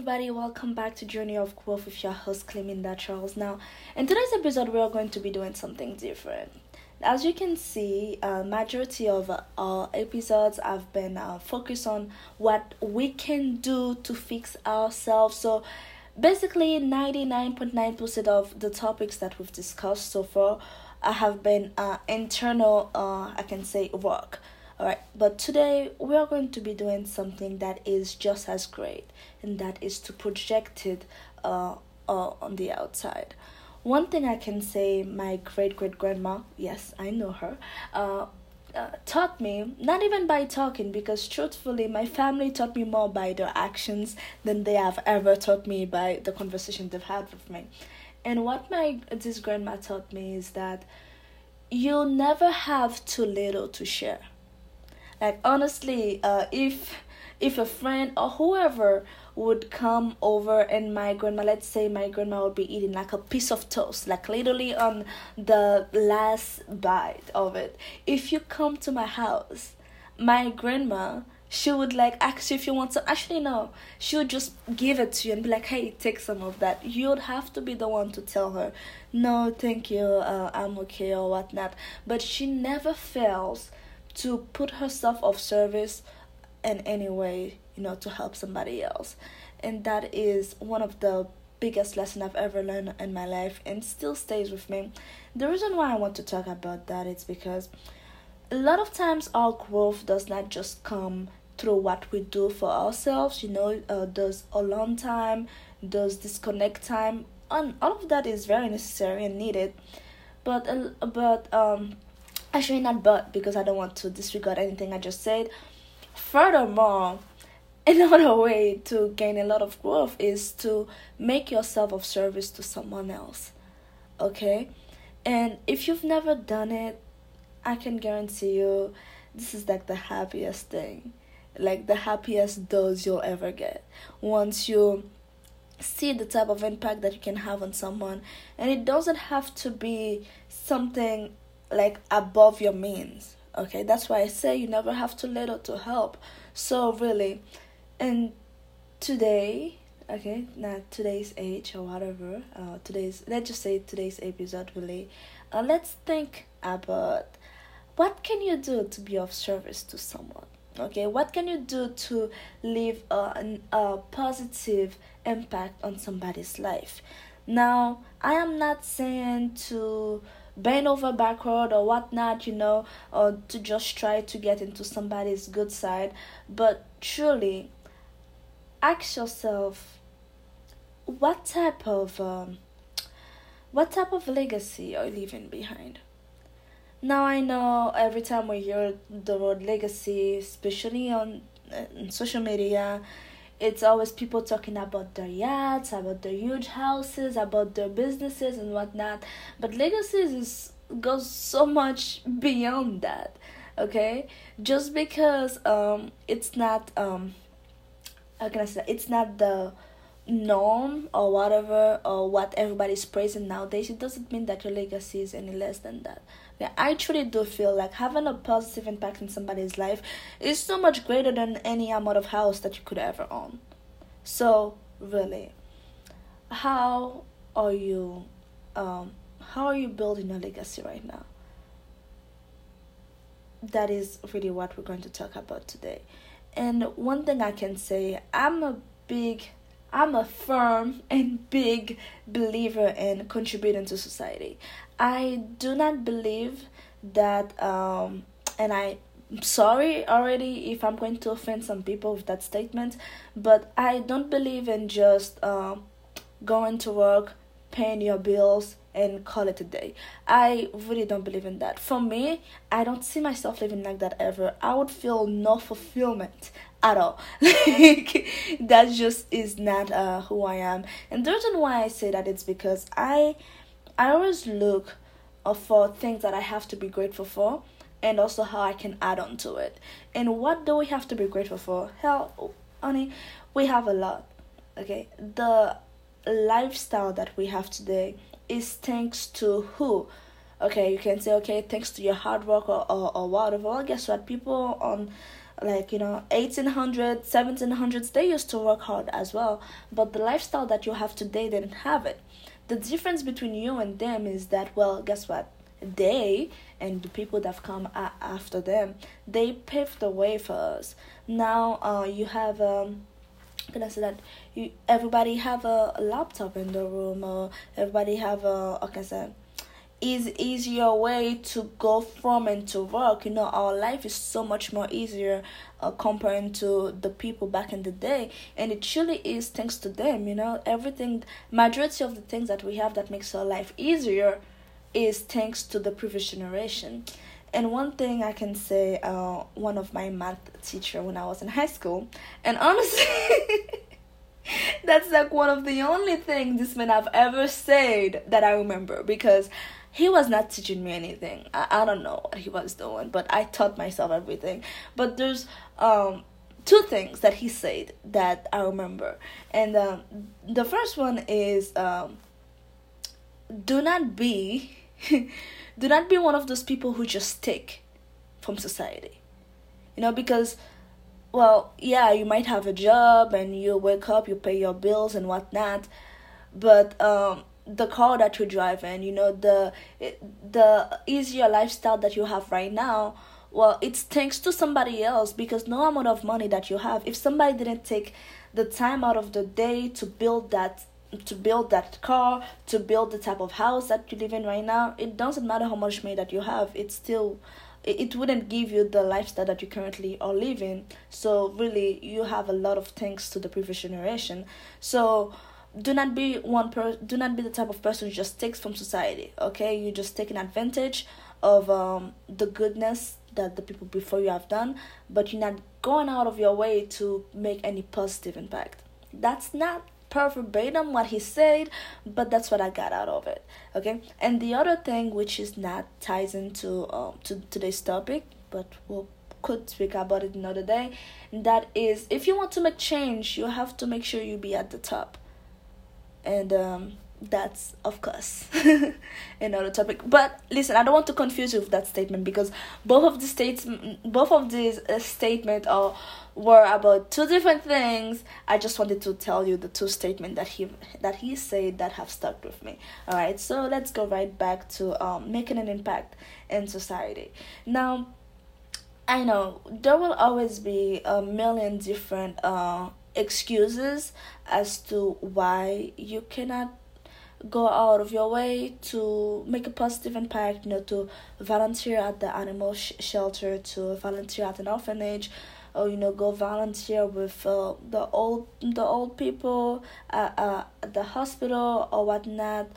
everybody, welcome back to Journey of Growth with your host Cleminda Charles. Now, in today's episode, we are going to be doing something different. As you can see, uh, majority of uh, our episodes have been uh, focused on what we can do to fix ourselves. So, basically, ninety nine point nine percent of the topics that we've discussed so far uh, have been uh, internal. Uh, I can say work Alright, but today we are going to be doing something that is just as great, and that is to project it uh, uh, on the outside. One thing I can say, my great great grandma, yes, I know her, uh, uh, taught me, not even by talking, because truthfully, my family taught me more by their actions than they have ever taught me by the conversation they've had with me. And what my this grandma taught me is that you never have too little to share like honestly uh if if a friend or whoever would come over and my grandma let's say my grandma would be eating like a piece of toast like literally on the last bite of it if you come to my house my grandma she would like ask you if you want some actually no. She would just give it to you and be like hey take some of that. You'd have to be the one to tell her no thank you uh, i'm okay or whatnot. But she never fails to put herself of service in any way, you know, to help somebody else. And that is one of the biggest lesson I've ever learned in my life and still stays with me. The reason why I want to talk about that is because a lot of times our growth does not just come through what we do for ourselves, you know, uh, does alone time, does disconnect time, and all of that is very necessary and needed. But uh, but um actually not but because I don't want to disregard anything I just said. Furthermore, another way to gain a lot of growth is to make yourself of service to someone else. Okay? And if you've never done it, I can guarantee you this is like the happiest thing. Like the happiest dose you'll ever get. Once you see the type of impact that you can have on someone and it doesn't have to be something like above your means okay? That's why i say you never have too little to help. So really and today okay not today's age or whatever uh today's let's just say today's episode really uh, let's think about what can you do to be of service to someone okay? What can you do to leave a, a positive impact on somebody's life? Now i am not saying to bend over backward or whatnot, you know, or to just try to get into somebody's good side. But truly, ask yourself, what type of um, what type of legacy are you leaving behind? Now I know every time we hear the word legacy, especially on, on social media, it's always people talking about their yachts, about their huge houses, about their businesses and whatnot. But legacies is goes so much beyond that. Okay, just because um it's not um how can I say it's not the norm or whatever or what everybody's praising nowadays, it doesn't mean that your legacy is any less than that. Yeah, I truly do feel like having a positive impact in somebody's life is so much greater than any amount of house that you could ever own. So really, how are you um how are you building a legacy right now? That is really what we're going to talk about today. And one thing I can say, I'm a big I'm a firm and big believer in contributing to society. I do not believe that, um, and I am sorry already if I'm going to offend some people with that statement, but I don't believe in just uh, going to work, paying your bills, and call it a day. I really don't believe in that. For me, I don't see myself living like that ever. I would feel no fulfillment at all. like that just is not uh, who I am. And the reason why I say that it's because I I always look uh, for things that I have to be grateful for and also how I can add on to it. And what do we have to be grateful for? Hell, honey, we have a lot. Okay, the lifestyle that we have today is thanks to who? Okay, you can say, okay, thanks to your hard work or, or, or whatever. Well, guess what? People on like you know 1800 1700s they used to work hard as well. But the lifestyle that you have today didn't have it. The difference between you and them is that well guess what? They and the people that have come a- after them they paved the way for us. Now uh, you have um can I say that? You everybody have a, a laptop in the room or everybody have a okay say is easier way to go from and to work. You know our life is so much more easier uh, comparing to the people back in the day. And it truly is thanks to them you know. Everything majority of the things that we have that makes our life easier is thanks to the previous generation. And one thing i can say uh, one of my math teacher when i was in high school and honestly that's like one of the only things this man I've ever said that i remember. Because he was not teaching me anything. I, I don't know what he was doing, but I taught myself everything. But there's um two things that he said that I remember. And um, the first one is um, do not be do not be one of those people who just take from society. You know, because well, yeah, you might have a job and you wake up, you pay your bills and whatnot, but um the car that you drive in you know the the easier lifestyle that you have right now well it's thanks to somebody else because no amount of money that you have if somebody didn't take the time out of the day to build that to build that car to build the type of house that you live in right now it doesn't matter how much money that you have it's still it wouldn't give you the lifestyle that you currently are living. So really you have a lot of thanks to the previous generation. So do not be one per do not be the type of person who just takes from society okay? You just taking advantage of um the goodness that the people before you have done but you're not going out of your way to make any positive impact. That's not per verbatim what he said but that's what i got out of it okay? And the other thing which is not ties into um to today's topic but we'll could speak about it another day that is if you want to make change you have to make sure you be at the top and um, that's of course another topic. But listen i don't want to confuse you with that statement because both of the states both of these uh, statement are were about two different things. I just wanted to tell you the two statement that he that he said that have stuck with me. All right so let's go right back to um, making an impact in society. Now i know there will always be a million different uh excuses as to why you cannot go out of your way to make a positive impact you know to volunteer at the animal sh- shelter to volunteer at an orphanage or you know go volunteer with uh, the old the old people uh, uh, at the hospital or whatnot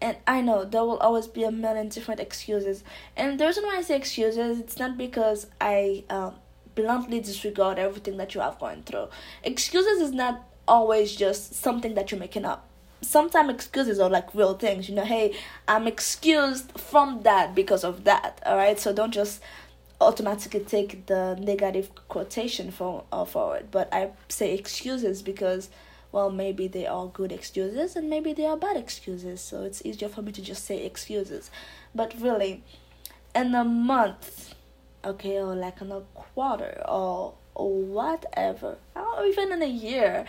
and I know there will always be a million different excuses. And the reason why I say excuses, it's not because I um, bluntly disregard everything that you have gone through. Excuses is not always just something that you're making up. Sometimes excuses are like real things. You know, hey, I'm excused from that because of that. All right, so don't just automatically take the negative quotation for uh, forward. But I say excuses because well maybe they are good excuses and maybe they are bad excuses so it's easier for me to just say excuses but really in a month okay, or like in a quarter or or whatever, or even in a year.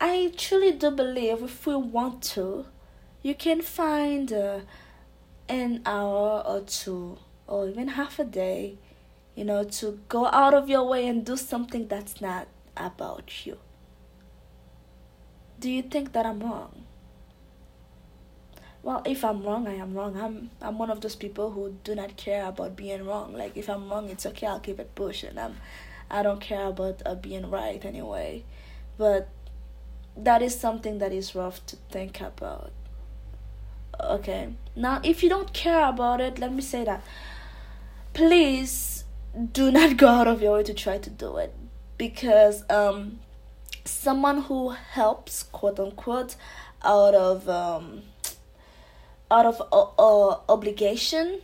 I truly do believe if we want to, you can find uh, an hour or two, or even half a day, you know, to go out of your way and do something that's not about you. Do you think that I'm wrong? Well if i'm wrong i am wrong. I'm i'm one of those people who do not care about being wrong. Like if i'm wrong it's okay. I'll keep it pushing i'm i don't care about uh, being right anyway. But that is something that is rough to think about. Okay. Now if you don't care about it let me say that. Please do not go out of your way to try to do it. Because um someone who helps quote unquote out of um out of uh, uh, obligation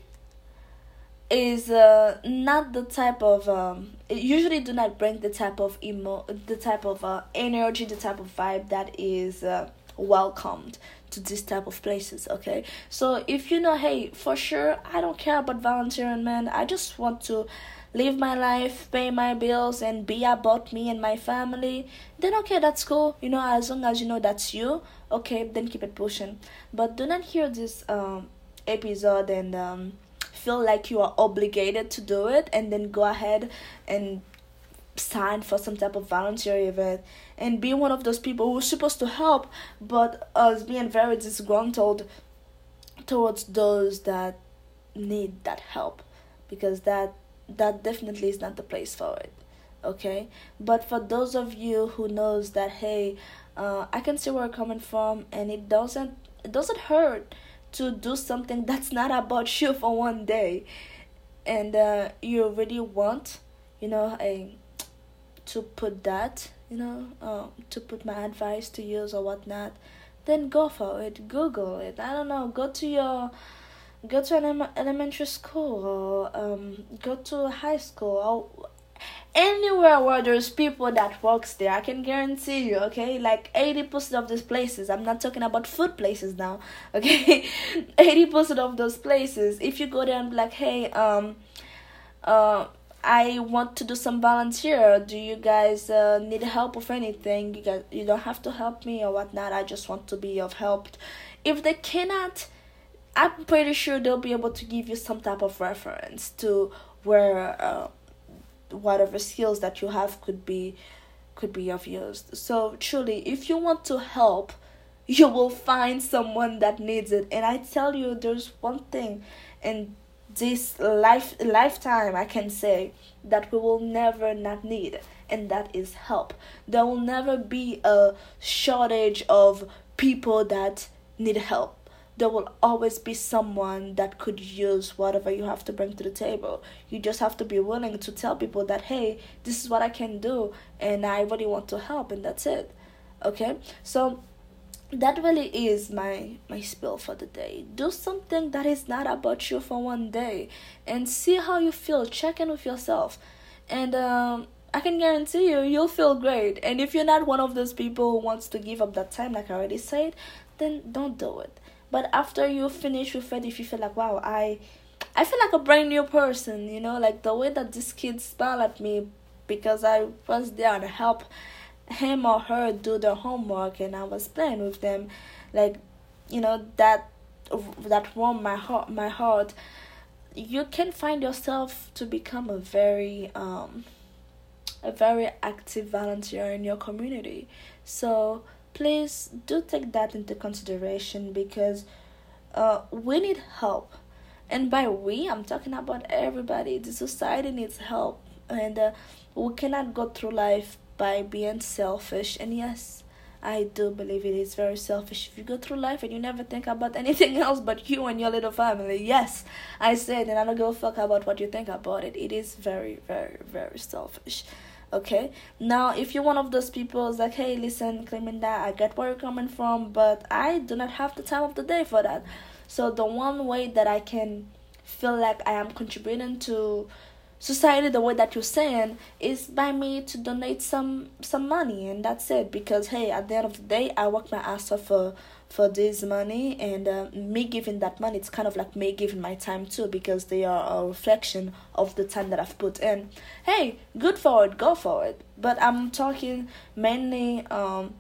is uh, not the type of um, usually do not bring the type of emo the type of uh, energy the type of vibe that is uh, welcomed to this type of places okay? So if you know hey for sure i don't care about volunteering man. I just want to live my life, pay my bills, and be about me and my family, then okay, that's cool. You know, as long as you know that's you, okay, then keep it pushing. But do not hear this um, episode and um, feel like you are obligated to do it and then go ahead and sign for some type of volunteer event and be one of those people who's supposed to help but us being very disgruntled towards those that need that help because that that definitely is not the place for it okay but for those of you who knows that hey uh, i can see where you're coming from and it doesn't it doesn't hurt to do something that's not about you for one day. And uh, you really want you know a to put that you know uh, to put my advice to use or whatnot then go for it. Google it. I don't know. Go to your go to an elementary school or um, go to high school or anywhere where there's people that works there i can guarantee you okay like 80% of these places i'm not talking about food places now okay 80% of those places if you go there and be like hey um uh I want to do some volunteer. Do you guys uh, need help with anything? You guys, you don't have to help me or whatnot. I just want to be of help. If they cannot, I'm pretty sure they'll be able to give you some type of reference to where uh, whatever skills that you have could be could be of use. So truly, if you want to help, you will find someone that needs it. And I tell you, there's one thing in this life lifetime I can say that we will never not need, and that is help. There will never be a shortage of people that need help there will always be someone that could use whatever you have to bring to the table. You just have to be willing to tell people that, hey, this is what I can do, and I really want to help, and that's it. Okay? So, that really is my my spill for the day do something that is not about you for one day and see how you feel check in with yourself and um I can guarantee you, you'll feel great. And if you're not one of those people who wants to give up that time, like I already said, then don't do it but after you finish with it if you feel like wow i i feel like a brand new person you know like the way that this kid smiled at me because i was there to help him or her do their homework and i was playing with them like you know that that warmed my heart my heart you can find yourself to become a very um a very active volunteer in your community. So please do take that into consideration because uh, we need help. And by we, I'm talking about everybody. The society needs help. And uh, we cannot go through life by being selfish. And yes, I do believe it is very selfish. If you go through life and you never think about anything else but you and your little family, yes, I said, and I don't give a fuck about what you think about it. It is very, very, very selfish okay? Now if you're one of those people like hey listen claiming that i get where you're coming from but i do not have the time of the day for that. So the one way that i can feel like i am contributing to society the way that you're saying is by me to donate some some money and that's it. Because hey at the end of the day i work my ass off for for this money and uh, me giving that money it's kind of like me giving my time too because they are a reflection of the time that i've put in. Hey good for it go for it but i'm talking mainly um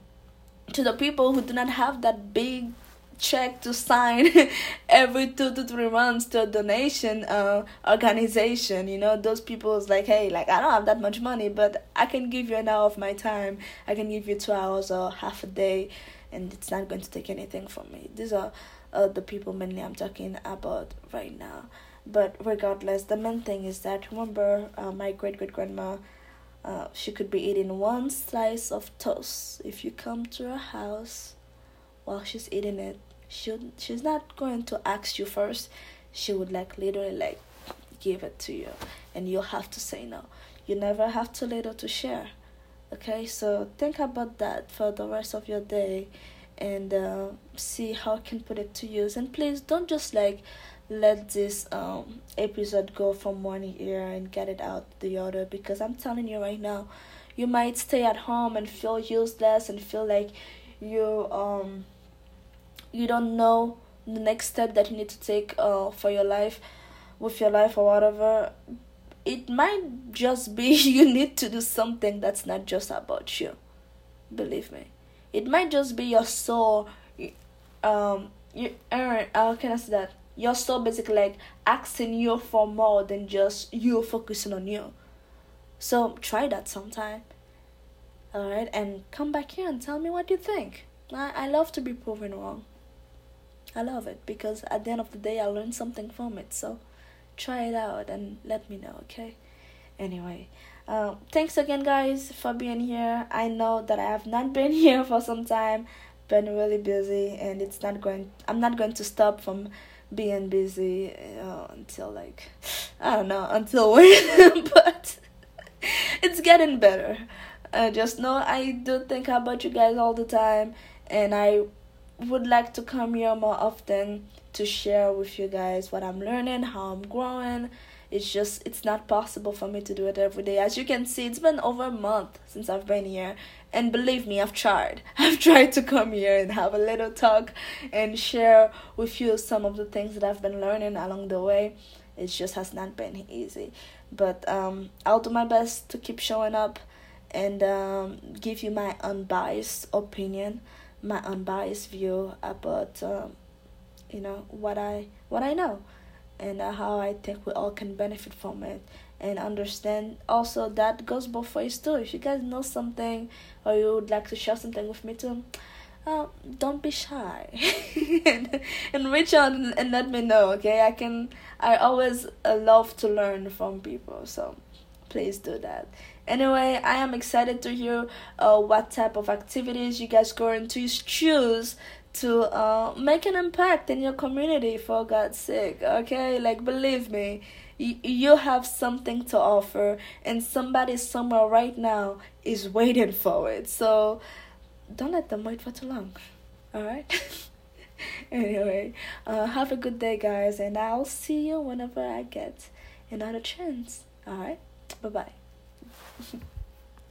to the people who do not have that big check to sign every two to three months to a donation uh, organization you know those people is like hey like i don't have that much money but i can give you an hour of my time i can give you two hours or half a day and it's not going to take anything from me. These are uh, the people mainly I'm talking about right now. But regardless, the main thing is that remember, uh, my great great grandma, uh, she could be eating one slice of toast. If you come to her house while she's eating it, she she's not going to ask you first. She would like literally like give it to you, and you'll have to say no. You never have too little to share. Okay? So think about that for the rest of your day and uh, see how you can put it to use. And please don't just like let this um episode go from one ear and get it out the other. Because i'm telling you right now you might stay at home and feel useless and feel like you um you don't know the next step that you need to take uh for your life with your life or whatever it might just be you need to do something that's not just about you. Believe me. It might just be your soul um you how can I say that? Your soul basically like asking you for more than just you focusing on you. So try that sometime. Alright, and come back here and tell me what you think. I, I love to be proven wrong. I love it because at the end of the day I learned something from it. So try it out and let me know, okay? Anyway, uh, thanks again, guys, for being here. I know that I have not been here for some time, been really busy, and it's not going. I'm not going to stop from being busy uh, until like I don't know until when, but it's getting better. Uh, just know I do think about you guys all the time, and I would like to come here more often to share with you guys what I'm learning, how I'm growing. It's just it's not possible for me to do it every day. As you can see, it's been over a month since I've been here. And believe me, I've tried. I've tried to come here and have a little talk and share with you some of the things that I've been learning along the way. It just has not been easy. But um I'll do my best to keep showing up and um, give you my unbiased opinion, my unbiased view about um, you know what I what I know, and uh, how I think we all can benefit from it, and understand also that goes both ways too. If you guys know something or you would like to share something with me too. Uh, don't be shy and, and reach out and, and let me know okay i can i always uh, love to learn from people so please do that Anyway, I am excited to hear uh, what type of activities you guys going to choose to uh, make an impact in your community for God's sake. Okay, like believe me, you, you have something to offer, and somebody somewhere right now is waiting for it. So don't let them wait for too long. All right. anyway, uh, have a good day, guys, and I'll see you whenever I get another chance. All right. Bye bye.